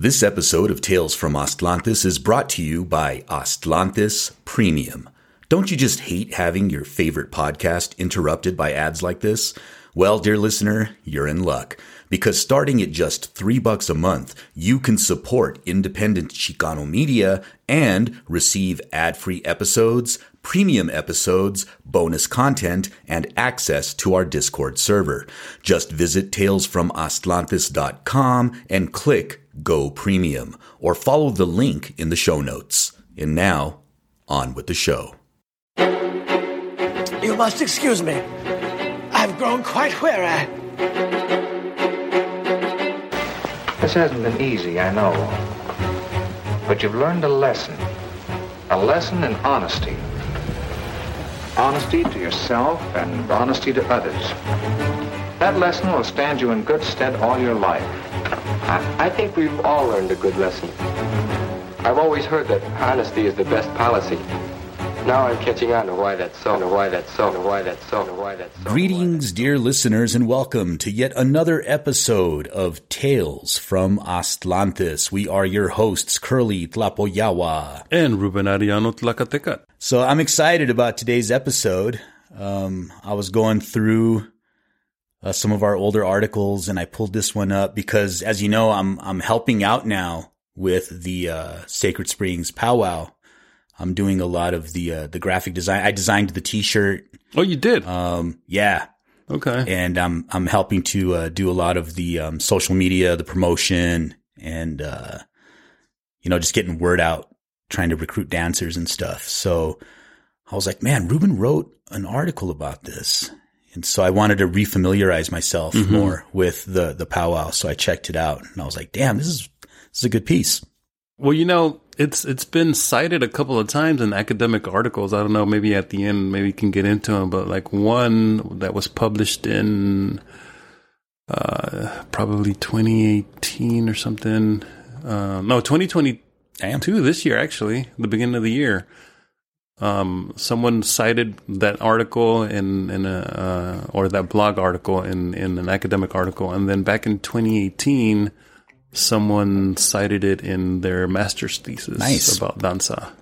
This episode of Tales from Aztlantis is brought to you by Aztlantis Premium. Don't you just hate having your favorite podcast interrupted by ads like this? Well, dear listener, you're in luck. Because starting at just three bucks a month, you can support independent Chicano media and receive ad-free episodes, premium episodes, bonus content, and access to our Discord server. Just visit talesfromaztlantis.com and click Go Premium, or follow the link in the show notes. And now, on with the show. You must excuse me. I've grown quite weary. This hasn't been easy, I know. But you've learned a lesson. A lesson in honesty. Honesty to yourself and honesty to others. That lesson will stand you in good stead all your life. I, I think we've all learned a good lesson. I've always heard that honesty is the best policy. Now I'm catching on to why that's so, to why that's so, to why that's so, to why that's so. Greetings, dear listeners, and welcome to yet another episode of Tales from Aztlantis. We are your hosts, Curly Tlapoyawa. and Ruben Ariano Tlacatecat. So I'm excited about today's episode. Um, I was going through uh, some of our older articles and I pulled this one up because, as you know, I'm I'm helping out now with the uh, Sacred Springs powwow. I'm doing a lot of the uh, the graphic design. I designed the T-shirt. Oh, you did? Um, yeah, okay. and I'm I'm helping to uh, do a lot of the um, social media, the promotion, and uh, you know just getting word out, trying to recruit dancers and stuff. So I was like, man, Ruben wrote an article about this, and so I wanted to refamiliarize myself more with the the powwow. So I checked it out, and I was like, damn, this is this is a good piece. Well, you know, it's it's been cited a couple of times in academic articles. I don't know, maybe at the end, maybe you can get into them. But like one that was published in uh, probably 2018 or something. Uh, no, 2022 Damn. this year actually, the beginning of the year. Um, someone cited that article in in a uh, or that blog article in in an academic article, and then back in 2018 someone cited it in their master's thesis Nice. about danza.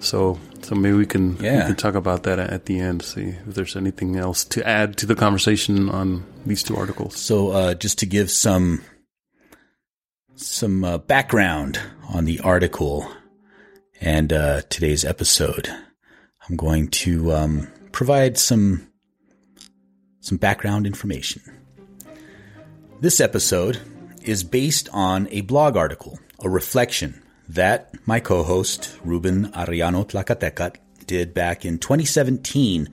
So, so maybe we can Yeah. we can talk about that at the end. See if there's anything else to add to the conversation on these two articles. So, uh, just to give some some uh, background on the article and uh, today's episode, I'm going to um, provide some some background information. This episode is based on a blog article, a reflection that my co-host Ruben Ariano Tlacatecat did back in 2017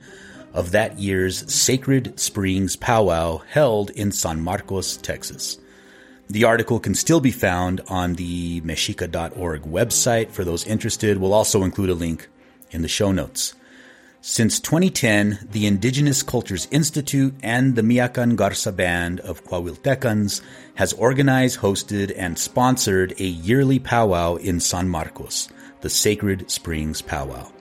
of that year's Sacred Springs powwow held in San Marcos, Texas. The article can still be found on the mexica.org website for those interested. We'll also include a link in the show notes. Since 2010, the Indigenous Cultures Institute and the Miakan Garza Band of Coahuiltecans has organized, hosted, and sponsored a yearly powwow in San Marcos, the Sacred Springs Powwow.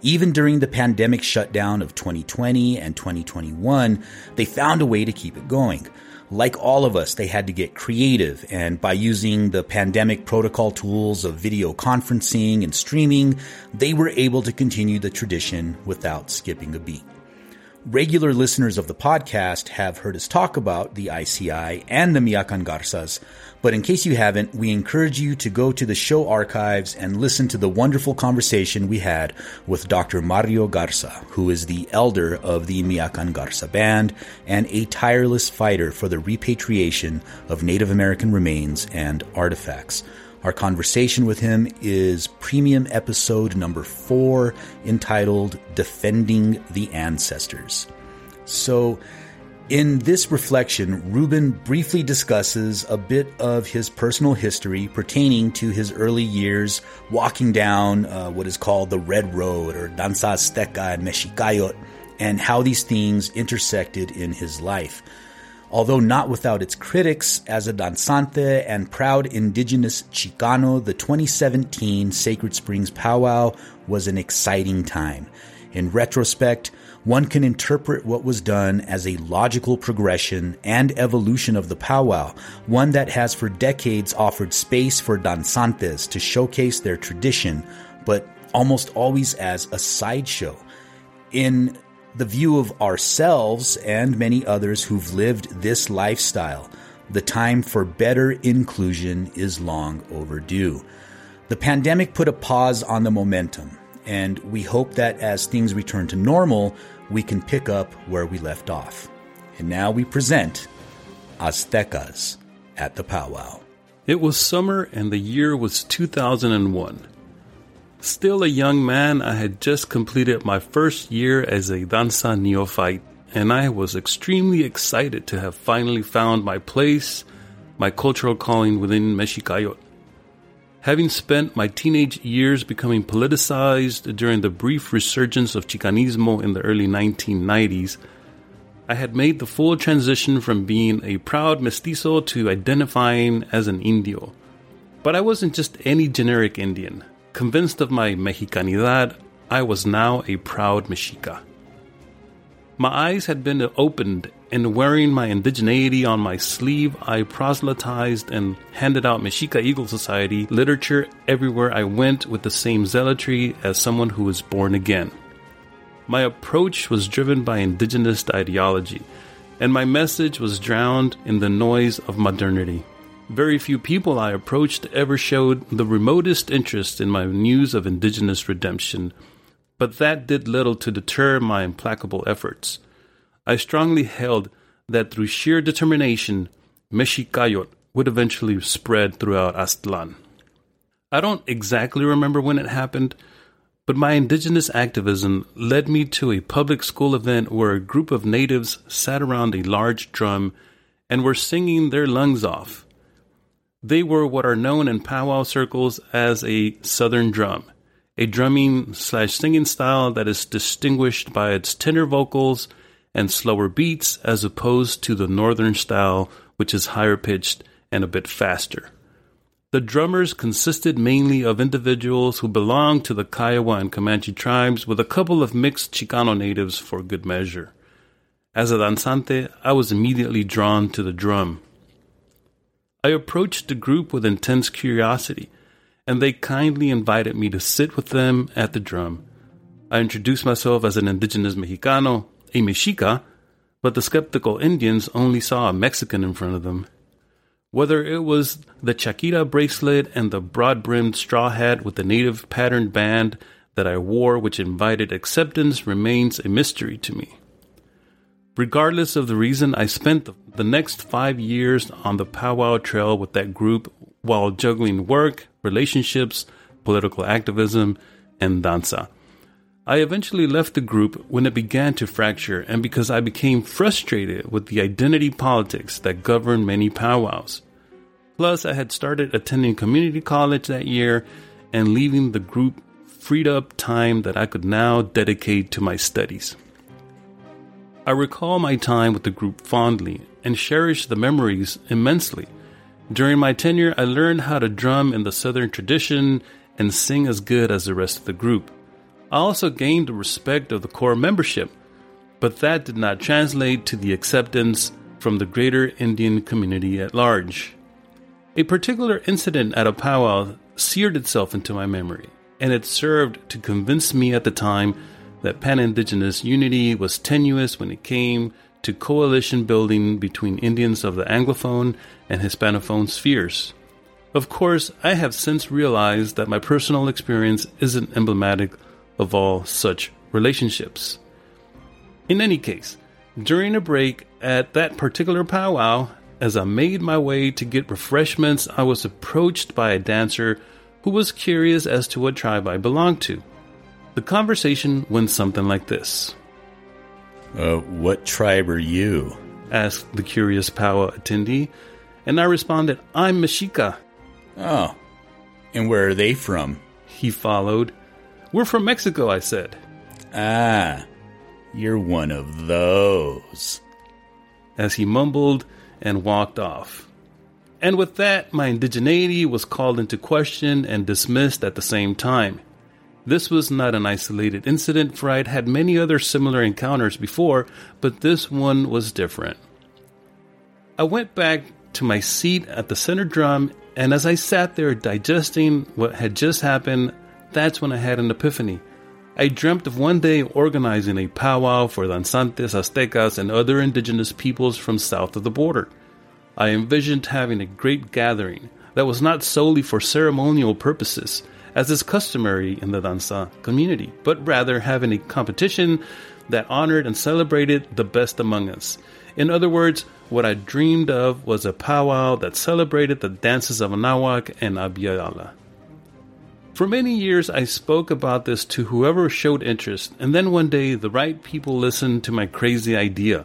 Even during the pandemic shutdown of 2020 and 2021, they found a way to keep it going. Like all of us, they had to get creative, and by using the pandemic protocol tools of video conferencing and streaming, they were able to continue the tradition without skipping a beat. Regular listeners of the podcast have heard us talk about the ICI and the Miakan Garzas, but in case you haven't, we encourage you to go to the show archives and listen to the wonderful conversation we had with Dr. Mario Garza, who is the elder of the Miakan Garza band and a tireless fighter for the repatriation of Native American remains and artifacts. Our conversation with him is premium episode number four entitled Defending the Ancestors. So, in this reflection, Ruben briefly discusses a bit of his personal history pertaining to his early years walking down uh, what is called the Red Road or Danza Azteca and Mexicayotl and how these things intersected in his life. Although not without its critics, as a danzante and proud indigenous Chicano, the 2017 Sacred Springs Powwow was an exciting time. In retrospect, one can interpret what was done as a logical progression and evolution of the powwow, one that has for decades offered space for danzantes to showcase their tradition, but almost always as a sideshow. In the view of ourselves and many others who've lived this lifestyle, the time for better inclusion is long overdue. The pandemic put a pause on the momentum, and we hope that as things return to normal, we can pick up where we left off. And now we present Aztecas at the Powwow. It was summer and the year was 2001. Still a young man, I had just completed my first year as a danza neophyte, and I was extremely excited to have finally found my place, my cultural calling within Mexicayotl. Having spent my teenage years becoming politicized during the brief resurgence of Chicanismo in the early 1990s, I had made the full transition from being a proud mestizo to identifying as an indio. But I wasn't just any generic Indian. Convinced of my Mexicanidad, I was now a proud Mexica. My eyes had been opened, and wearing my indigeneity on my sleeve, I proselytized and handed out Mexica Eagle Society literature everywhere I went with the same zealotry as someone who was born again. My approach was driven by indigenous ideology, and my message was drowned in the noise of modernity. Very few people I approached ever showed the remotest interest in my news of indigenous redemption but that did little to deter my implacable efforts. I strongly held that through sheer determination, Mexicayotl would eventually spread throughout Aztlan. I don't exactly remember when it happened, but my indigenous activism led me to a public school event where a group of natives sat around a large drum and were singing their lungs off. They were what are known in powwow circles as a southern drum a drumming slash singing style that is distinguished by its tenor vocals and slower beats as opposed to the northern style, which is higher pitched and a bit faster. The drummers consisted mainly of individuals who belonged to the Kiowa and Comanche tribes, with a couple of mixed Chicano natives for good measure. As a danzante, I was immediately drawn to the drum. I approached the group with intense curiosity and they kindly invited me to sit with them at the drum. I introduced myself as an indigenous Mexicano, a Mexica, but the skeptical Indians only saw a Mexican in front of them. Whether it was the Chaquira bracelet and the broad brimmed straw hat with the native patterned band that I wore, which invited acceptance, remains a mystery to me. Regardless of the reason, I spent the next five years on the powwow trail with that group while juggling work, relationships, political activism, and danza. I eventually left the group when it began to fracture and because I became frustrated with the identity politics that govern many powwows. Plus, I had started attending community college that year and leaving the group freed up time that I could now dedicate to my studies. I recall my time with the group fondly and cherish the memories immensely. During my tenure, I learned how to drum in the Southern tradition and sing as good as the rest of the group. I also gained the respect of the core membership, but that did not translate to the acceptance from the greater Indian community at large. A particular incident at a powwow seared itself into my memory, and it served to convince me at the time that pan indigenous unity was tenuous when it came to coalition building between Indians of the Anglophone and Hispanophone spheres. Of course, I have since realized that my personal experience isn't emblematic of all such relationships. In any case, during a break at that particular powwow, as I made my way to get refreshments, I was approached by a dancer who was curious as to what tribe I belonged to. The conversation went something like this. Uh, what tribe are you? asked the curious powwow attendee, and I responded, I'm Mexica. Oh, and where are they from? He followed. We're from Mexico, I said. Ah, you're one of those. As he mumbled and walked off. And with that, my indigeneity was called into question and dismissed at the same time. This was not an isolated incident, for I had had many other similar encounters before, but this one was different. I went back to my seat at the center drum, and as I sat there digesting what had just happened, that's when I had an epiphany. I dreamt of one day organizing a powwow for danzantes, Aztecas, and other indigenous peoples from south of the border. I envisioned having a great gathering that was not solely for ceremonial purposes, as is customary in the danza community, but rather having a competition that honored and celebrated the best among us. In other words, what I dreamed of was a powwow that celebrated the dances of Anahuac and Abya Yala. For many years, I spoke about this to whoever showed interest, and then one day the right people listened to my crazy idea.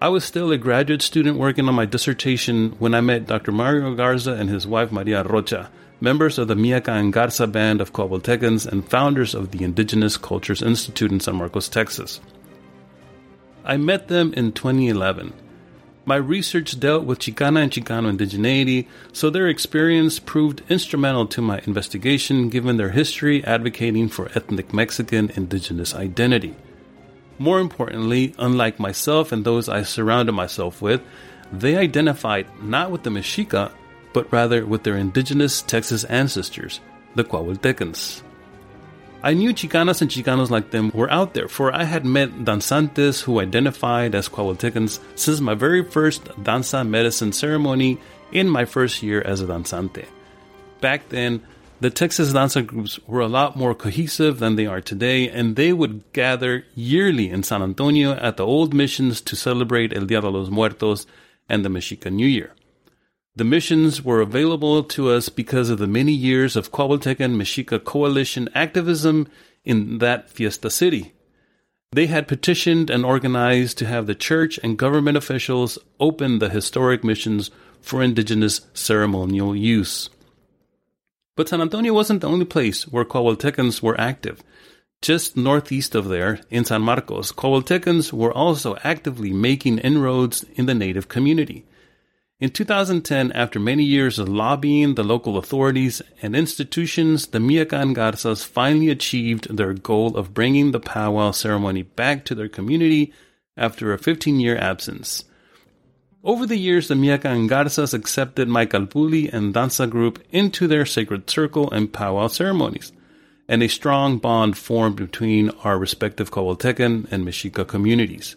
I was still a graduate student working on my dissertation when I met Dr. Mario Garza and his wife Maria Rocha, members of the Miakan Garza band of Coahuiltecans and founders of the Indigenous Cultures Institute in San Marcos, Texas. I met them in 2011. My research dealt with Chicana and Chicano indigeneity, so their experience proved instrumental to my investigation given their history advocating for ethnic Mexican indigenous identity. More importantly, unlike myself and those I surrounded myself with, they identified not with the Mexica, but rather with their indigenous Texas ancestors, the Coahuiltecans. I knew Chicanas and Chicanos like them were out there, for I had met danzantes who identified as Coahuiltecans since my very first danza medicine ceremony in my first year as a danzante. Back then, the Texas danza groups were a lot more cohesive than they are today, and they would gather yearly in San Antonio at the old missions to celebrate El Dia de los Muertos and the Mexican New Year. The missions were available to us because of the many years of Coahuiltecan Mexica coalition activism in that fiesta city. They had petitioned and organized to have the church and government officials open the historic missions for indigenous ceremonial use. But San Antonio wasn't the only place where Coahuiltecans were active. Just northeast of there, in San Marcos, Coahuiltecans were also actively making inroads in the native community. In 2010, after many years of lobbying the local authorities and institutions, the Miakan Garzas finally achieved their goal of bringing the powwow ceremony back to their community after a 15 year absence. Over the years, the Miakan Garzas accepted my Calpulli and Danza group into their sacred circle and powwow ceremonies, and a strong bond formed between our respective Coahuiltecan and Mexica communities.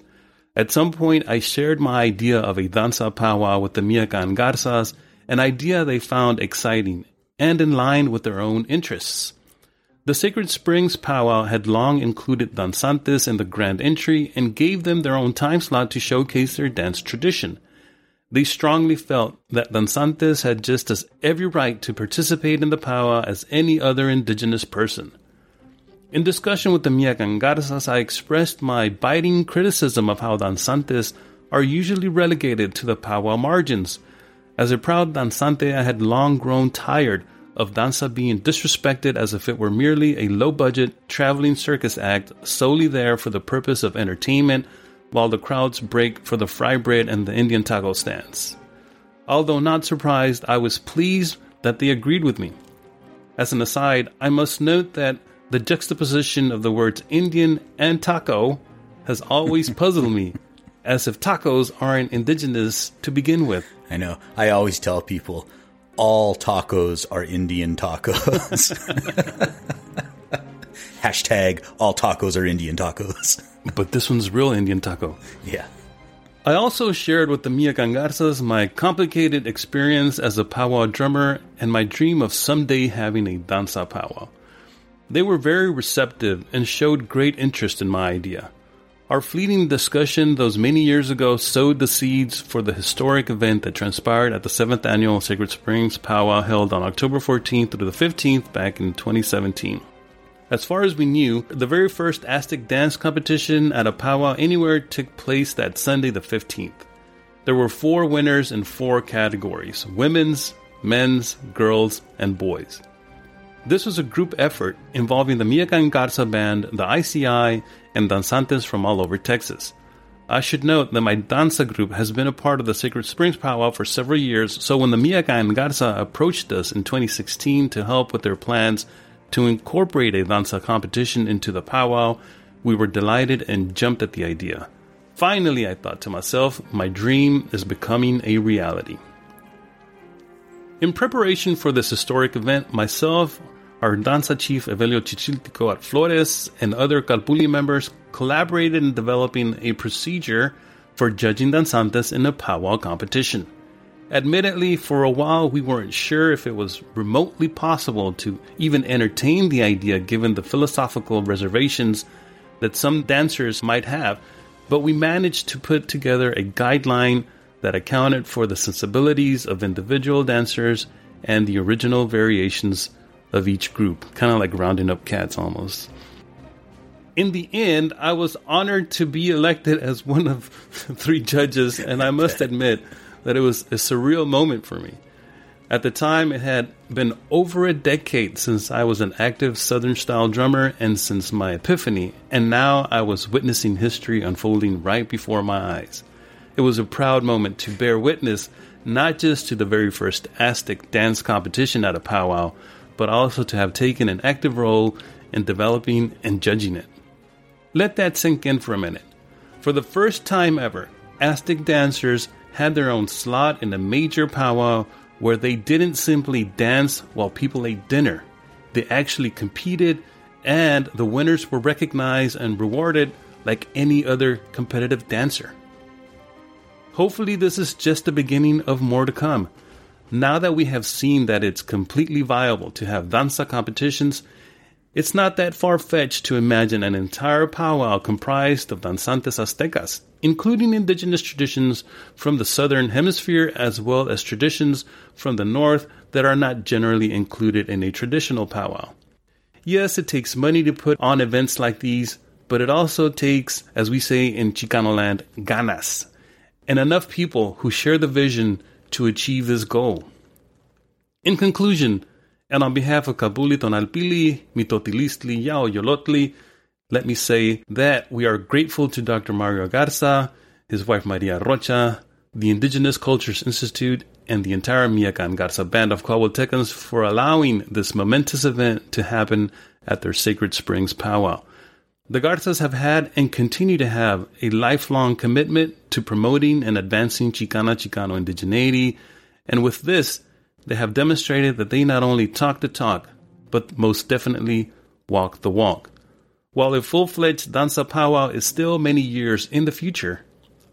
At some point, I shared my idea of a danza powwow with the Miakan Garzas, an idea they found exciting and in line with their own interests. The Sacred Springs powwow had long included danzantes in the grand entry and gave them their own time slot to showcase their dance tradition. They strongly felt that danzantes had just as every right to participate in the powwow as any other indigenous person. In discussion with the Miakan Garzas, I expressed my biting criticism of how danzantes are usually relegated to the powwow margins. As a proud danzante, I had long grown tired of danza being disrespected as if it were merely a low budget traveling circus act solely there for the purpose of entertainment while the crowds break for the fry bread and the Indian taco stands. Although not surprised, I was pleased that they agreed with me. As an aside, I must note that the juxtaposition of the words Indian and taco has always puzzled me, as if tacos aren't indigenous to begin with. I know. I always tell people all tacos are Indian tacos. Hashtag all tacos are Indian tacos. But this one's real Indian taco. yeah. I also shared with the Miakan Garzas my complicated experience as a powwow drummer and my dream of someday having a danza powwow. They were very receptive and showed great interest in my idea. Our fleeting discussion those many years ago sowed the seeds for the historic event that transpired at the 7th annual Sacred Springs Powwow held on October 14th through the 15th back in 2017. As far as we knew, the very first Aztec dance competition at a powwow anywhere took place that Sunday the 15th. There were four winners in four categories women's, men's, girls, and boys. This was a group effort involving the Miakan Garza Band, the ICI, and danzantes from all over Texas. I should note that my danza group has been a part of the Sacred Springs Powwow for several years, so when the Miakan Garza approached us in 2016 to help with their plans, to incorporate a danza competition into the powwow, we were delighted and jumped at the idea. Finally, I thought to myself, my dream is becoming a reality. In preparation for this historic event, myself, our danza chief Evelio Chichilticoat Flores, and other Calpulli members collaborated in developing a procedure for judging danzantes in a powwow competition. Admittedly, for a while we weren't sure if it was remotely possible to even entertain the idea given the philosophical reservations that some dancers might have, but we managed to put together a guideline that accounted for the sensibilities of individual dancers and the original variations of each group, kind of like rounding up cats almost. In the end, I was honored to be elected as one of three judges, and I must admit that it was a surreal moment for me. At the time, it had been over a decade since I was an active Southern style drummer and since my epiphany, and now I was witnessing history unfolding right before my eyes. It was a proud moment to bear witness not just to the very first Aztec dance competition at a powwow, but also to have taken an active role in developing and judging it. Let that sink in for a minute. For the first time ever, Aztec dancers had their own slot in a major powwow where they didn't simply dance while people ate dinner. They actually competed, and the winners were recognized and rewarded like any other competitive dancer. Hopefully, this is just the beginning of more to come. Now that we have seen that it's completely viable to have danza competitions, it's not that far fetched to imagine an entire powwow comprised of danzantes aztecas, including indigenous traditions from the southern hemisphere as well as traditions from the north that are not generally included in a traditional powwow. Yes, it takes money to put on events like these, but it also takes, as we say in Chicano land, ganas, and enough people who share the vision to achieve this goal. In conclusion, and on behalf of Calpulli Tonalpili, Mitotilistli, Yao Yolotli, let me say that we are grateful to Dr. Mario Garza, his wife Maria Rocha, the Indigenous Cultures Institute, and the entire Miakan Garza band of Coahuiltecans for allowing this momentous event to happen at their Sacred Springs powwow. The Garzas have had and continue to have a lifelong commitment to promoting and advancing Chicana Chicano indigeneity, and with this, they have demonstrated that they not only talk the talk, but most definitely walk the walk. While a full fledged danza powwow is still many years in the future,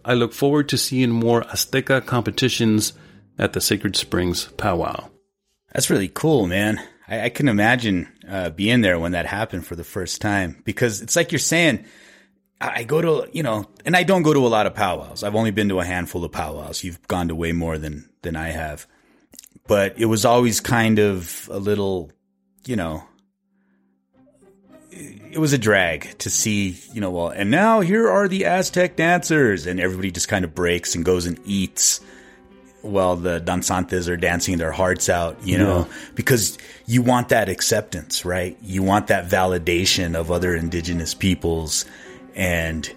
I look forward to seeing more Azteca competitions at the Sacred Springs powwow. That's really cool, man. I, I can imagine uh, being there when that happened for the first time because it's like you're saying, I go to, you know, and I don't go to a lot of powwows. I've only been to a handful of powwows. You've gone to way more than, than I have but it was always kind of a little, you know, it was a drag to see, you know, well, and now here are the Aztec dancers, and everybody just kind of breaks and goes and eats while the danzantes are dancing their hearts out, you know, yeah. because you want that acceptance, right? You want that validation of other indigenous peoples and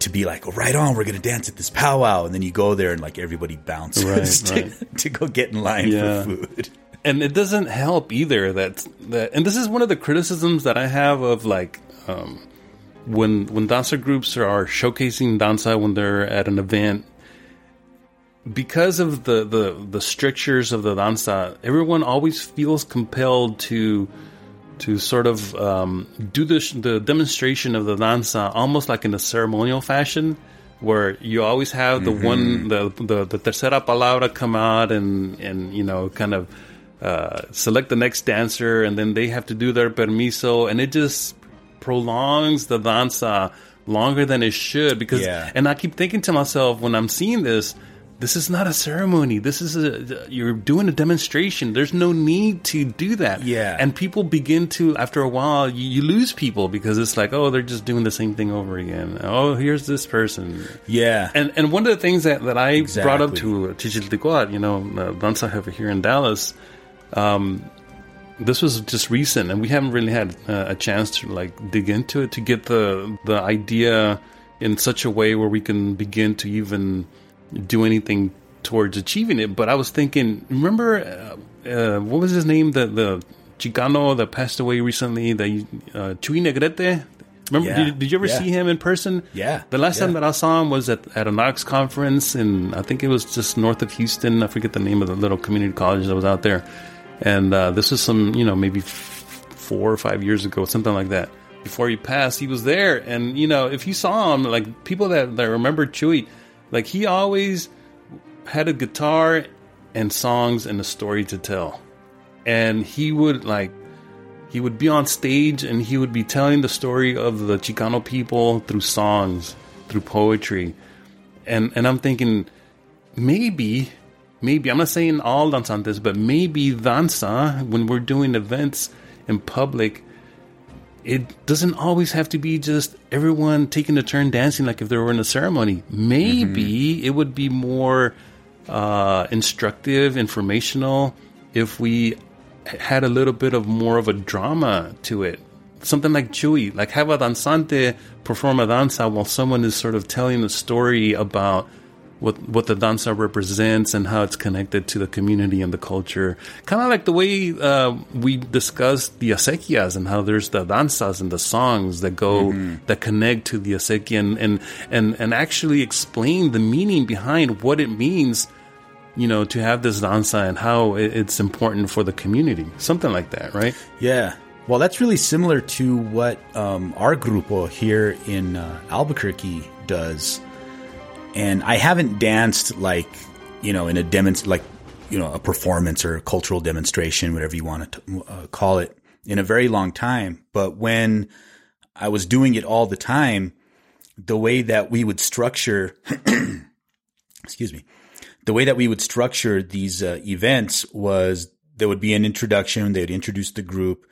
to be like, oh, right on, we're going to dance at this powwow. And then you go there and like everybody bounces right, to, right. to, go get in line yeah. for food. And it doesn't help either that, that, and this is one of the criticisms that I have of like, um, when, when dancer groups are showcasing danza when they're at an event, because of the, the, the strictures of the danza, everyone always feels compelled to, to sort of um, do the, the demonstration of the danza almost like in a ceremonial fashion, where you always have the mm-hmm. one the, the the tercera palabra come out and and you know kind of uh, select the next dancer, and then they have to do their permiso, and it just prolongs the danza longer than it should because yeah. and I keep thinking to myself when I'm seeing this this is not a ceremony. This is a you're doing a demonstration. There's no need to do that. Yeah. And people begin to after a while you, you, lose people because it's like, oh, they're just doing the same thing over again. Oh, here's this person. Yeah. And and one of the things that, that I exactly. brought up to Chichilticoat, you know, uh, Danza over here in Dallas, um, this was just recent, and we haven't really had uh, a chance to like dig into it to get the the idea in such a way where we can begin to even do anything towards achieving it. But I was thinking, remember uh, uh, what was his name? The the Chicano that passed away recently, the uh, Chuy Negrete. Remember, Yeah, did, did you ever yeah. see him in person? Yeah, The last yeah. time that I saw him was at, at a NACCS conference, and I think it was just north of Houston. I forget the name of the little community college that was out there. And uh, this was some, you know, maybe f- four or five years ago, something like that. Before he passed, he was there. And, you know, if you saw him, like people that, that remember Chuy, like he always had a guitar and songs and a story to tell. And he would like he would be on stage and he would be telling the story of the Chicano people through songs, through poetry. And and I'm thinking maybe maybe I'm not saying all danzantes, but maybe danza when we're doing events in public it doesn't always have to be just everyone taking a turn dancing like if they were in a ceremony. Maybe it would be more uh, instructive, informational if we had a little bit of more of a drama to it. Something like Chuy, like have a danzante perform a danza while someone is sort of telling a story about what what the danza represents and how it's connected to the community and the culture. Kind of like the way uh, we discussed the acequias and how there's the danzas and the songs that go that connect to the acequia and, and and and actually explain the meaning behind what it means. You know, to have this danza and how it's important for the community, something like that, right? Yeah. Well, that's really similar to what um, our grupo here in uh, Albuquerque does. And I haven't danced like, you know, in a demonst like, you know, a performance or a cultural demonstration, whatever you want to uh, call it, in a very long time. But when I was doing it all the time, the way that we would structure, excuse me, the way that we would structure these uh, events was there would be an introduction, they would introduce the group,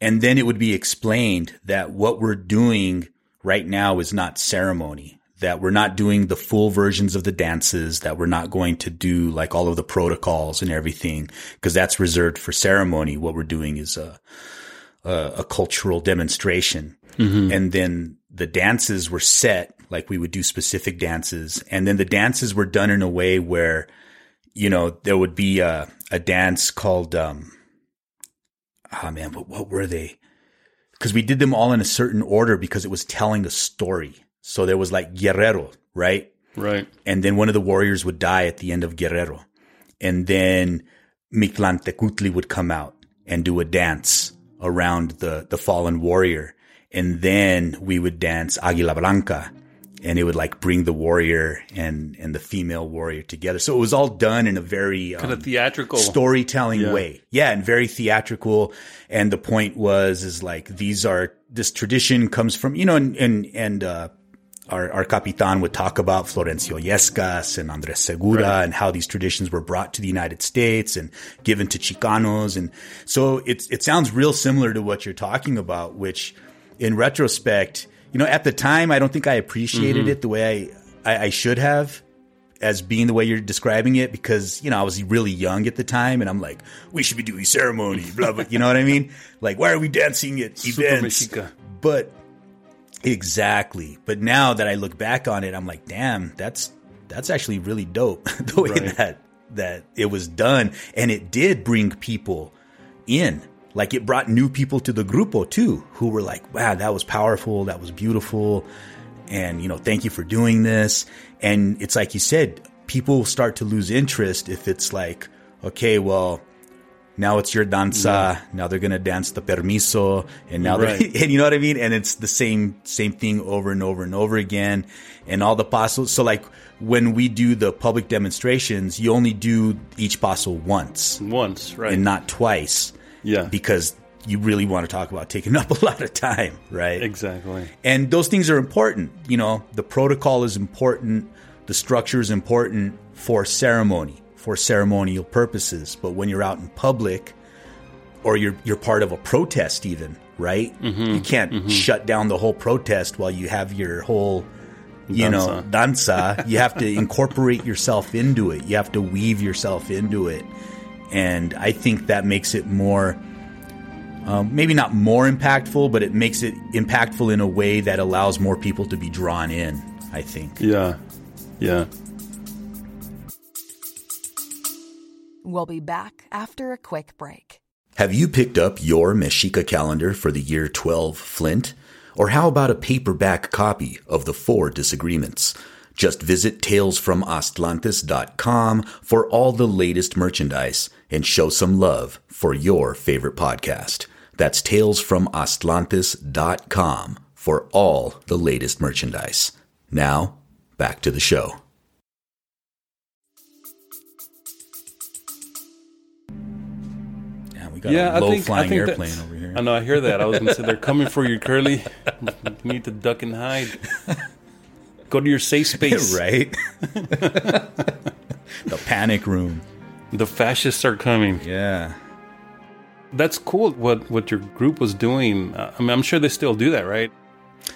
and then it would be explained that what we're doing right now is not ceremony, that we're not doing the full versions of the dances, that we're not going to do like all of the protocols and everything, because that's reserved for ceremony. What we're doing is a, a, a cultural demonstration. And then the dances were set, like we would do specific dances. And then the dances were done in a way where, you know, there would be a, a dance called, um, ah man, what, what were they? Because we did them all in a certain order because it was telling a story. So there was like Guerrero, right? Right. and then one of the warriors would die at the end of Guerrero. And then Mictlantecuhtli would come out and do a dance around the, the fallen warrior. And then we would dance Aguila Blanca and it would like bring the warrior and, and the female warrior together. So it was all done in a very Kind of um, theatrical. storytelling Yeah. way. Yeah, and very theatrical. And the point was is like these are this tradition comes from you know and and and uh, our our capitan would talk about Florencio Yescas and Andres Segura Right. and how these traditions were brought to the United States and given to Chicanos and so it's it sounds real similar to what you're talking about, which in retrospect, you know, at the time I don't think I appreciated Mm-hmm. it the way I, I I should have as being the way you're describing it because you know I was really young at the time and I'm like we should be doing ceremony blah blah you know what I mean like why are we dancing at Super events Mexica. but exactly. But now that I look back on it I'm like damn that's that's actually really dope. The way Right. that that it was done. And it did bring people in. Like it brought new people to the grupo too who were like wow that was powerful. That was beautiful. And you know thank you for doing this. And it's like you said people start to lose interest if it's like okay well now it's your danza now they're gonna dance the permiso and now Right. they're and you know what i mean and it's the same same thing over and over and over again and all the pasos so like when we do the public demonstrations you only do each paso once Once, right? and not twice Yeah. because you really want to talk about taking up a lot of time right exactly. and those things are important. You know, the protocol is important, the structure is important for ceremony, for ceremonial purposes. But when you're out in public or you're you're part of a protest even, right? You can't shut down the whole protest while you have your whole you know, danza. You have to incorporate yourself into it. You have to weave yourself into it. And I think that makes it more um, maybe not more impactful, but it makes it impactful in a way that allows more people to be drawn in. I think. Yeah. Yeah. We'll be back after a quick break. Have you picked up your Mexica calendar for the year 12 Flint? Or how about a paperback copy of The Four Disagreements? Just visit talesfromaztlantis.com for all the latest merchandise and show some love for your favorite podcast. That's talesfromaztlantis.com for all the latest merchandise. Now, back to the show. We got Yeah, a I low think I flying airplane over here. I know. I hear that. I was gonna say they're coming for you, Curly. You need to duck and hide. Go to your safe space. right? the panic room. The fascists are coming. Yeah. That's cool. What what your group was doing. Uh, I mean, I'm sure they still do that, right?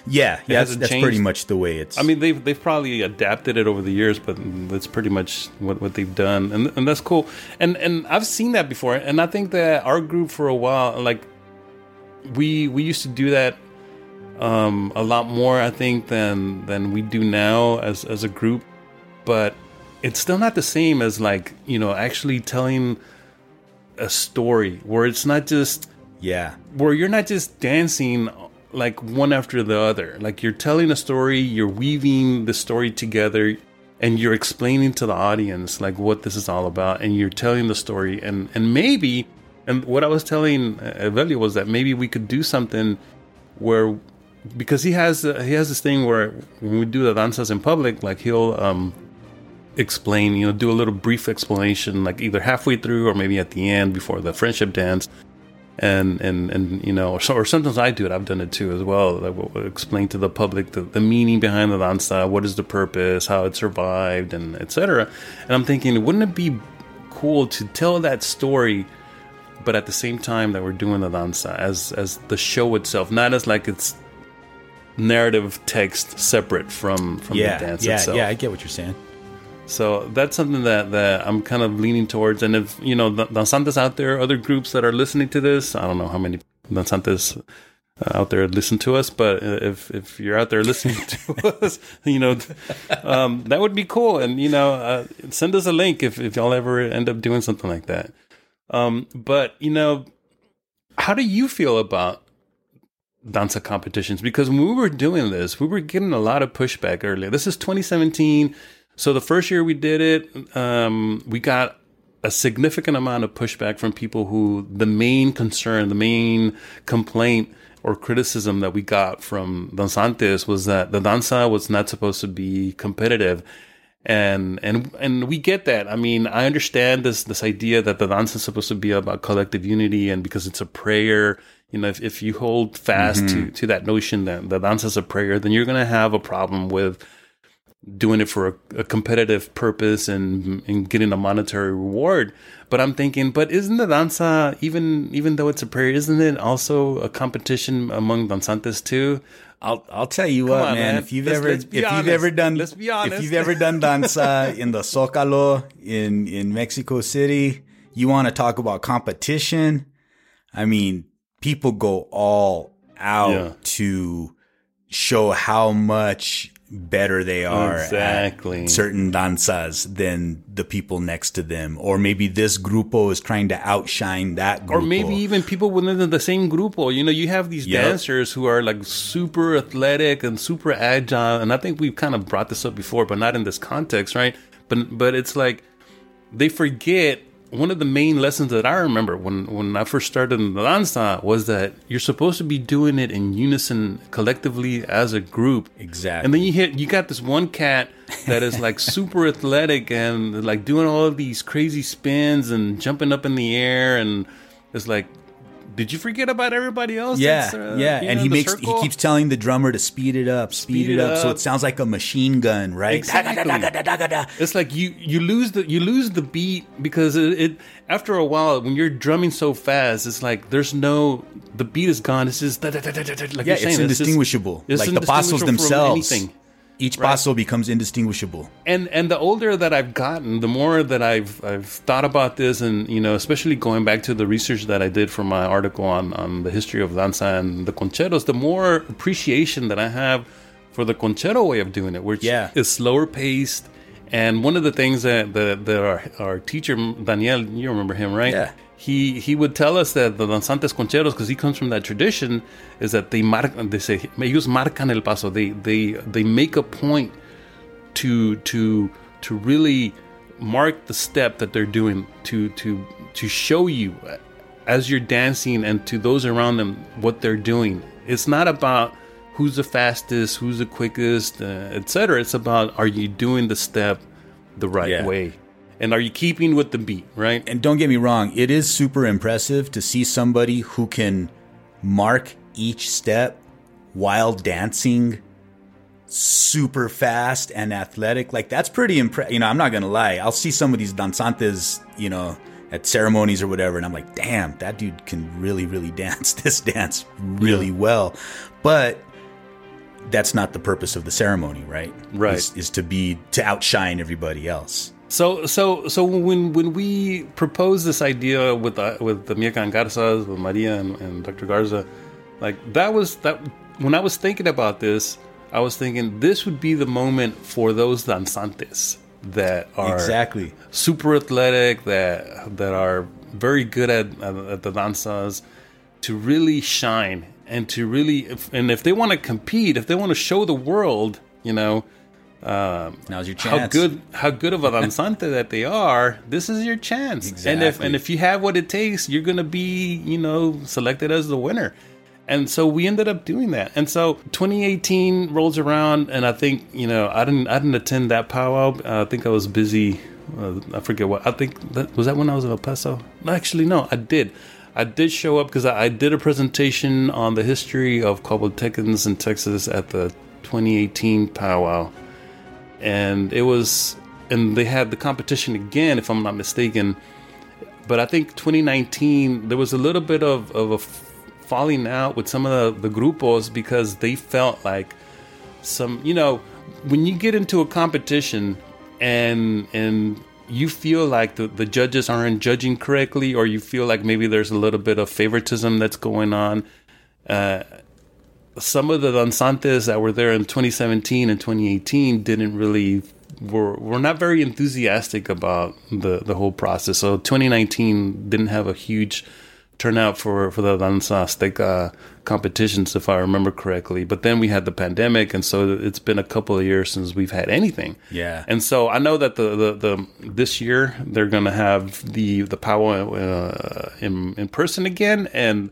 Yeah, yeah, that's, that's pretty much the way it's. I mean, they've they've probably adapted it over the years, but that's pretty much what, what they've done, and and that's cool. And and I've seen that before, and I think that our group for a while, like we we used to do that um, a lot more, I think, than than we do now as as a group. But it's still not the same as like you know actually telling a story where it's not just yeah, where you're not just dancing like one after the other. Like you're telling a story, you're weaving the story together, and you're explaining to the audience like what this is all about, and you're telling the story, and and maybe, and what I was telling uh, Evelio was that maybe we could do something where, because he has uh, he has this thing where when we do the danzas in public, like he'll um explain, you know, do a little brief explanation, like either halfway through or maybe at the end before the friendship dance and and and you know, or, so, or sometimes I do it. I've done it too as well. Like we'll we'll explain to the public the, the meaning behind the danza, what is the purpose, how it survived, and etc. And I'm thinking, wouldn't it be cool to tell that story, but at the same time that we're doing the danza as as the show itself, not as like it's narrative text separate from from yeah, the dance yeah, itself. yeah. I get what you're saying. So that's something that, that I'm kind of leaning towards. And if, you know, danzantes out there, other groups that are listening to this, I don't know how many danzantes uh, out there listen to us, but if, if you're out there listening to us, you know, um, that would be cool. And, you know, uh, send us a link if, if y'all ever end up doing something like that. Um, but, you know, how do you feel about danza competitions? Because when we were doing this, we were getting a lot of pushback earlier. This is 2017. So the first year we did it, um, we got a significant amount of pushback from people who the main concern, the main complaint or criticism that we got from danzantes was that the danza was not supposed to be competitive. And and and we get that. I mean, I understand this this idea that the danza is supposed to be about collective unity, and because it's a prayer, you know, if, if you hold fast to to that notion that the danza is a prayer, then you're gonna have a problem with doing it for a, a competitive purpose and and getting a monetary reward. But I'm thinking, but isn't the danza even even though it's a prayer, isn't it also a competition among danzantes too? I'll I'll tell you what, on, man. If you've Let's- ever let's if be you've ever done Let's be honest. if you've ever done danza in the Zocalo in in Mexico City, you want to talk about competition? I mean, people go all out Yeah. to show how much better they are Exactly. at certain danzas than the people next to them or maybe this grupo is trying to outshine that grupo or maybe even people within the same grupo. you know you have these Yep. dancers who are like super athletic and super agile and i think we've kind of brought this up before but not in this context right but but it's like they forget one of the main lessons that I remember when, when I first started in the danza was that you're supposed to be doing it in unison collectively as a group. Exactly. And then you hit you got this one cat that is like super athletic and like doing all of these crazy spins and jumping up in the air and it's like did you forget about everybody else? Yeah, uh, yeah, and know, he makes circle? he keeps telling the drummer to speed it up, speed, it up, so it sounds like a machine gun, right? Exactly. It's like you you lose the you lose the beat because it, it after a while when you're drumming so fast, it's like there's no the beat is gone. It's just da, da, da, like Yeah, you're saying, it's just- indistinguishable. it's like the indistinguishable from themselves, anything. Each Right. paso becomes indistinguishable. and and the older that I've gotten, the more that I've I've thought about this, and you know, especially going back to the research that I did for my article on on the history of danza and the concheros, the more appreciation that I have for the conchero way of doing it, which Yeah. is slower paced. And one of the things that that, that our our teacher Daniel, you remember him, right? Yeah. He he would tell us that the danzantes concheros, because he comes from that tradition, is that they mar- they say ellos marcan el paso. They they they make a point to to to really mark the step that they're doing to to to show you as you're dancing and to those around them what they're doing. It's not about who's the fastest, who's the quickest, uh, etc. It's about are you doing the step the right Yeah. way, and are you keeping with the beat, right? And don't get me wrong, it is super impressive to see somebody who can mark each step while dancing super fast and athletic. Like that's pretty impressive. You know, I'm not gonna lie. I'll see some of these danzantes, you know, at ceremonies or whatever, and I'm like, damn, that dude can really, really dance this dance really well. But that's not the purpose of the ceremony, right? Right. Is, is to be to outshine everybody else. So so so when when we proposed this idea with uh, with the Miakan Garzas, with Maria and, and Dr. Garza, like that was that when I was thinking about this, I was thinking this would be the moment for those danzantes that are Exactly. super athletic that that are very good at, at, at the danzas to really shine and to really if, and if they want to compete if they want to show the world you know Now's your chance. how good how good of a danzante that they are. This is your chance. And if and if you have what it takes you're gonna be you know selected as the winner. And so we ended up doing that. And so 2018 rolls around and i think you know i didn't i didn't attend that powwow. Uh, i think i was busy uh, i forget what i think that was that when i was in el paso? Actually no i did. I did show up because I, I did a presentation on the history of Coahuiltecans in Texas at the 2018 powwow and it was and they had the competition again if i'm not mistaken. But i think 2019 there was a little bit of, of a falling out with some of the, the grupos because they felt like some you know when you get into a competition and and you feel like the, the judges aren't judging correctly or you feel like maybe there's a little bit of favoritism that's going on uh, some of the danzantes that were there in 2017 and 2018 didn't really were were not very enthusiastic about the the whole process. So 2019 didn't have a huge turnout for for the danza azteca competitions, if I remember correctly. But then we had the pandemic, and so it's been a couple of years since we've had anything. Yeah. And so I know that the the, the this year they're going to have the the powwow uh, in in person again and.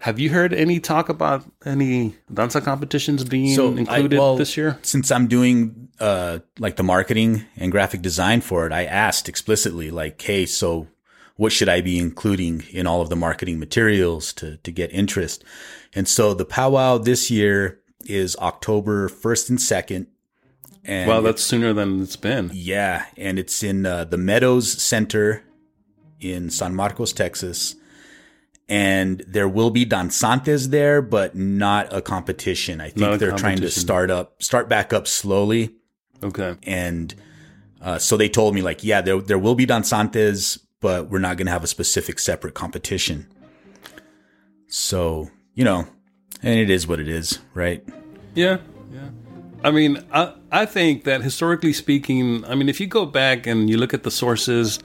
Have you heard any talk about any danza competitions being I- included well, this year? Since I'm doing uh, like the marketing and graphic design for it, I asked explicitly, like, "Hey, so what should I be including in all of the marketing materials to to get interest?" And so the powwow this year is October first and second. And Well, that's sooner than it's been. yeah, and it's in uh, the Meadows Center in San Marcos, Texas. And there will be danzantes there, but not a competition. I think they're trying to start up, start back up slowly. Okay. And uh, so they told me, like, yeah, there there will be danzantes, but we're not going to have a specific separate competition. So you know, and it is what it is, right? Yeah, yeah. I mean, I I think that historically speaking, I mean, if you go back and you look at the sources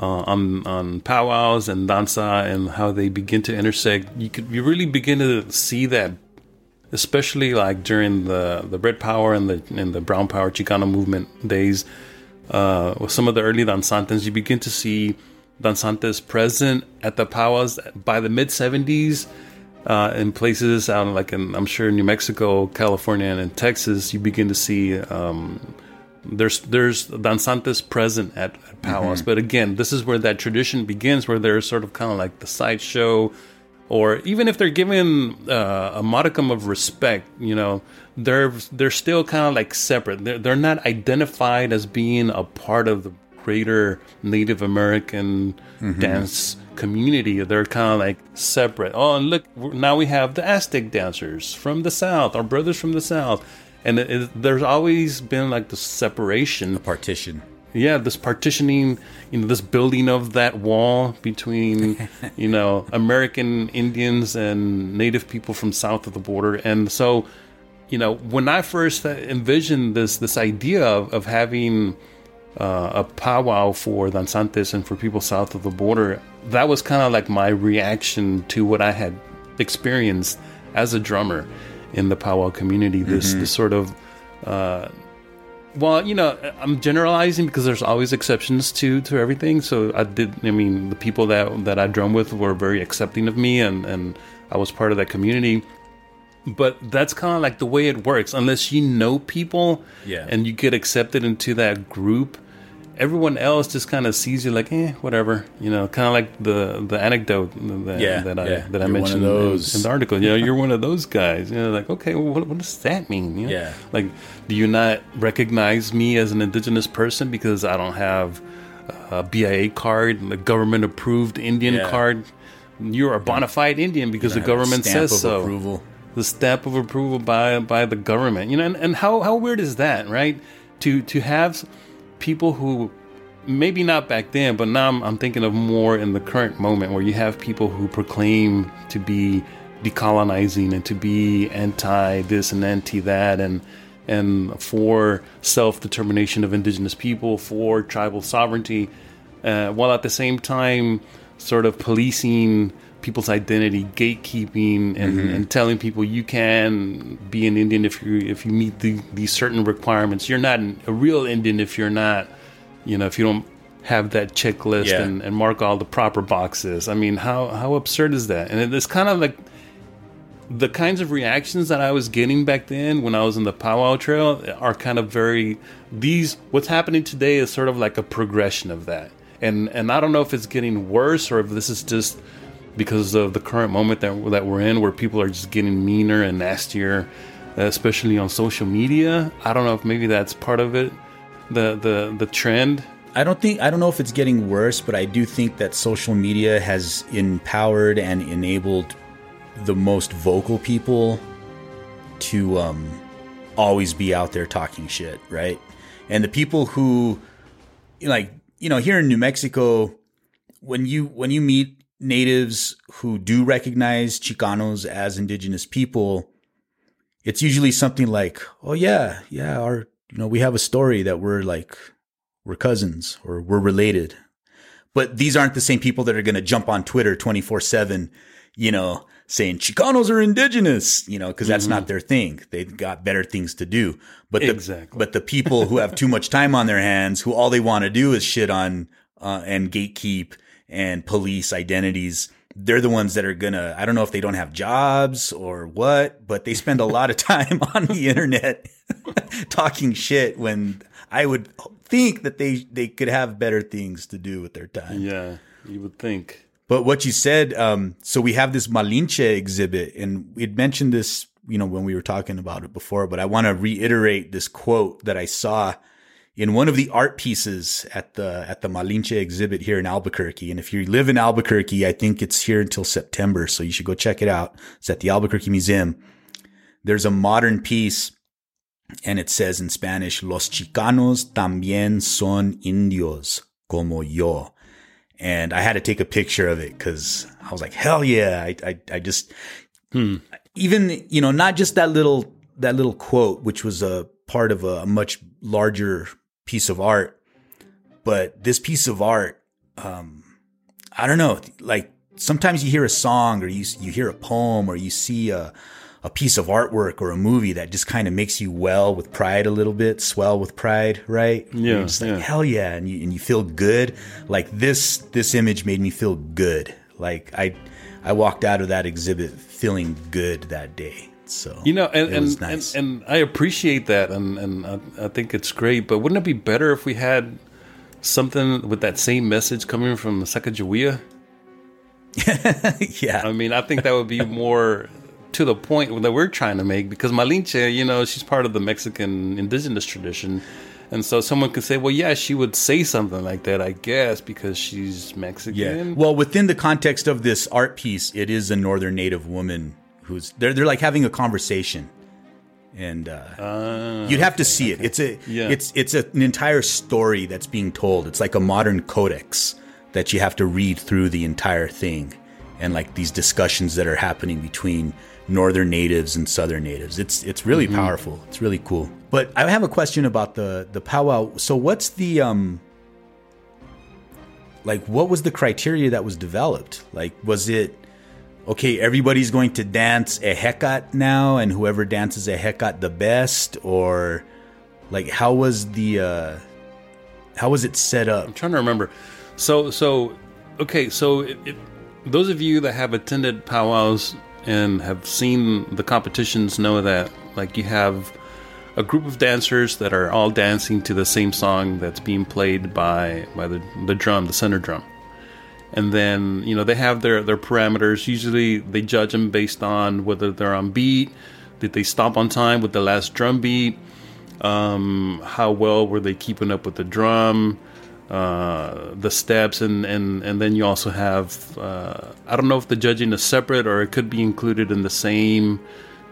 uh, on on powwows and danza and how they begin to intersect, you could you really begin to see that, especially like during the the red power and the and the brown power Chicano movement days. Uh, with some of the early danzantes, you begin to see danzantes present at the powwows by the mid 70s uh, in places out like in I'm sure New Mexico, California, and in Texas, you begin to see um, there's there's danzantes present at, at powwows. But again, this is where that tradition begins, where they're sort of kind of like the sideshow, or even if they're given uh, a modicum of respect, you know, they're they're still kind of like separate. They're they're not identified as being a part of the greater Native American dance community. They're kind of like separate. Oh, and look, now we have the Aztec dancers from the South, our brothers from the South. And it, it, there's always been like the separation. The partition. Yeah, this partitioning, you know, this building of that wall between, you know, American Indians and Native people from south of the border. And so, you know, when I first envisioned this this idea of, of having uh, a powwow for danzantes and for people south of the border, that was kind of like my reaction to what I had experienced as a drummer in the powwow community. This, this sort of uh, well, you know, I'm generalizing because there's always exceptions to to everything. So I did. I mean, the people that that I drum with were very accepting of me, and and I was part of that community. But that's kind of like the way it works. Unless you know people, Yeah. and you get accepted into that group, everyone else just kind of sees you like, eh, whatever. You know, kind of like the the anecdote that, Yeah, that I yeah. that I You're mentioned in- in the article. You know, you're one of those guys. You know, like okay, well, what, what does that mean? You know? Yeah. Like, do you not recognize me as an indigenous person because I don't have a BIA card, and a government approved Indian Yeah. card? You're a bona fide Indian because the government stamp says of so. Approval. The stamp of approval by by the government. You know, and, and how how weird is that, right? To to have people who maybe not back then, but now I'm, I'm thinking of more in the current moment where you have people who proclaim to be decolonizing and to be anti this and anti that and and for self determination of indigenous people, for tribal sovereignty, uh, while at the same time sort of policing people's identity, gatekeeping, and, mm-hmm. and telling people you can be an Indian if you if you meet the, these certain requirements. You're not an, a real Indian if you're not, you know, if you don't have that checklist Yeah. and, and mark all the proper boxes. I mean, how how absurd is that? And it's kind of like the kinds of reactions that I was getting back then when I was in the powwow trail are kind of very these what's happening today is sort of like a progression of that. And and I don't know if it's getting worse or if this is just because of the current moment that that we're in where people are just getting meaner and nastier especially on social media. I don't know if maybe that's part of it. The the the trend I don't think I don't know if it's getting worse, but I do think that social media has empowered and enabled the most vocal people to um, always be out there talking shit, right? And the people who, like, you know, here in New Mexico, when you when you meet natives who do recognize Chicanos as indigenous people, it's usually something like, "Oh yeah, yeah, our you know we have a story that we're like we're cousins or we're related." But these aren't the same people that are going to jump on Twitter twenty four seven, you know, saying Chicanos are indigenous, you know, because that's not their thing. They've got better things to do. But the, Exactly. but the people who have too much time on their hands, who all they want to do is shit on uh, and gatekeep and police identities, they're the ones that are gonna. I don't know if they don't have jobs or what, but they spend a lot of time on the internet talking shit when I would think that they they could have better things to do with their time. yeah, you would think. But what you said, um, so we have this Malinche exhibit, and we'd mentioned this, you know, when we were talking about it before. But I want to reiterate this quote that I saw in one of the art pieces at the at the Malinche exhibit here in Albuquerque. And if you live in Albuquerque, I think it's here until September, so you should go check it out. It's at the Albuquerque Museum. There's a modern piece, and it says in Spanish, "Los Chicanos también son indios como yo." and I had to take a picture of it because I was like, hell yeah! I I, I just hmm. even you know not just that little that little quote, which was a part of a, much larger piece of art, but this piece of art, um, I don't know, like sometimes you hear a song or you you hear a poem or you see a a piece of artwork or a movie that just kind of makes you well with pride a little bit, swell with pride, right? Yeah, You're just like, yeah. hell yeah, and you and you feel good. Like this this image made me feel good. Like I I walked out of that exhibit feeling good that day. So You know, and and, nice. and and I appreciate that, and and I, I think it's great. But wouldn't it be better if we had something with that same message coming from the Sacagawea? yeah, I mean, I think that would be more to the point that we're trying to make because Malinche, you know, she's part of the Mexican indigenous tradition. And so someone could say, well, yeah, she would say something like that, I guess, because she's Mexican. Yeah. Well, within the context of this art piece, it is a northern native woman who's they're they're like having a conversation. And uh, you'd have to see it. It's a Yeah. it's it's a, an entire story that's being told. It's like a modern codex that you have to read through the entire thing. and like these discussions that are happening between northern natives and southern natives. It's it's really powerful. It's really cool. But I have a question about the the powwow. So what's the um like what was the criteria that was developed? Like was it okay, everybody's going to dance a hekat now and whoever dances a hekat the best or like how was the uh how was it set up? I'm trying to remember. So, so okay. So, it, it, those of you that have attended powwows and have seen the competitions know that like you have a group of dancers that are all dancing to the same song that's being played by by the the drum, the center drum. And then you know they have their their parameters. Usually they judge them based on whether they're on beat, did they stop on time with the last drum beat, um, how well were they keeping up with the drum, uh, the steps, and, and, and then you also have uh, I don't know if the judging is separate or it could be included in the same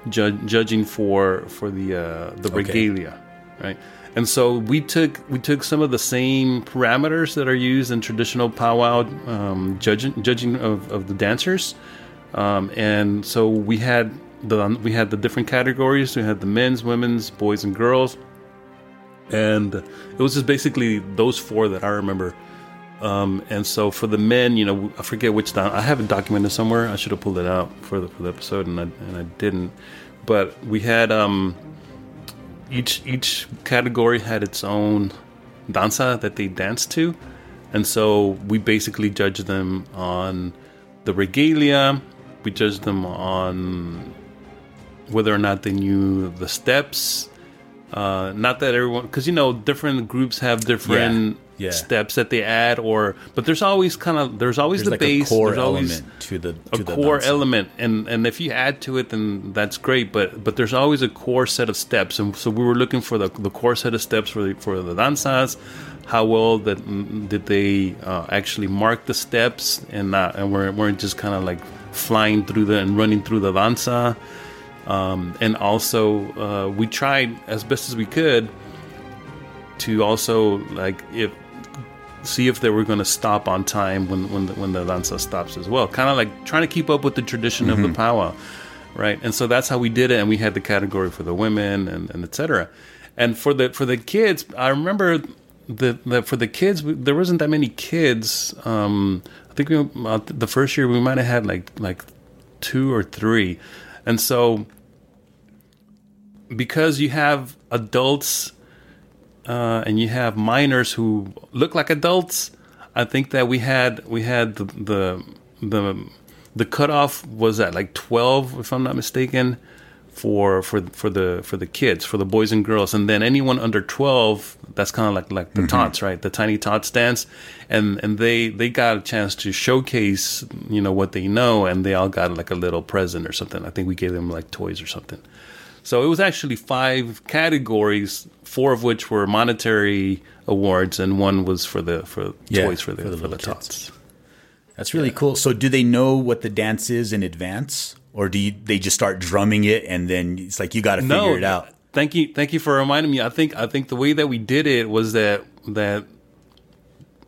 ju- judging for for the uh, the regalia, right? And so we took we took some of the same parameters that are used in traditional powwow um, judging judging of, of the dancers, um, and so we had the we had the different categories. We had the men's, women's, boys, and girls, and it was just basically those four that I remember. Um, and so for the men, you know, I forget which down. I have it documented somewhere. I should have pulled it out for the for the episode, and I and I didn't. But we had um, each each category had its own danza that they danced to, and so we basically judged them on the regalia. We judged them on whether or not they knew the steps. Uh, not that everyone, because you know, different groups have different Yeah, yeah. steps that they add, or but there's always kind of there's always There's the like base, a core there's always element to the a the core element, and and if you add to it, then that's great. But but there's always a core set of steps, and so we were looking for the the core set of steps for the, for the danzas. How well that did they uh, actually mark the steps, and not and weren't, weren't just kind of like flying through the and running through the danza. Um, and also, uh, we tried as best as we could to also like if see if they were going to stop on time when when the, when the danza stops as well. Kind of like trying to keep up with the tradition of the powwow, right? And so that's how we did it. And we had the category for the women and, and etc. And for the for the kids, I remember the, the for the kids there wasn't that many kids. Um, I think we, uh, the first year we might have had like like two or three, and so because you have adults uh, and you have minors who look like adults. I think that we had we had the the the, the cutoff was at like twelve, if I'm not mistaken, for for for the for the kids, for the boys and girls, and then anyone under twelve, that's kind of like like the tots, right? The tiny tots dance, and and they they got a chance to showcase you know what they know, and they all got like a little present or something. I think we gave them like toys or something. So it was actually five categories, four of which were monetary awards, and one was for the for Yeah, toys for the for for the the, little tots. That's really cool. So do they know what the dance is in advance, or do you, they just start drumming it and then it's like you got to figure it out? Thank you, thank you for reminding me. I think I think the way that we did it was that that